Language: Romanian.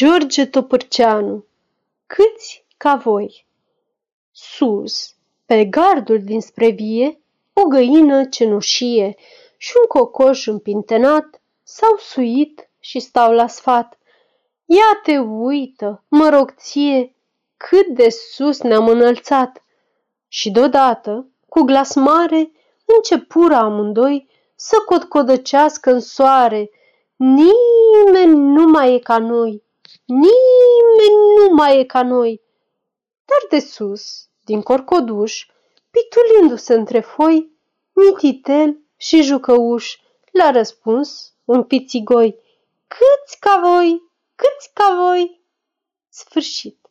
George Topârceanu Câți ca voi Sus, pe gardul dinspre vie, o găină cenușie și un cocoș împintenat s-au suit și stau la sfat. Ia te uită, mă rog ție, cât de sus ne-am înălțat. Și deodată, cu glas mare, începură amândoi să cotcodăcească în soare. Nimeni nu mai e ca noi, nimeni nu mai e ca noi. Dar de sus, din corcoduș, pitulindu-se între foi, mititel și jucăuș, l-a răspuns un pițigoi. Câți ca voi, câți ca voi? Sfârșit.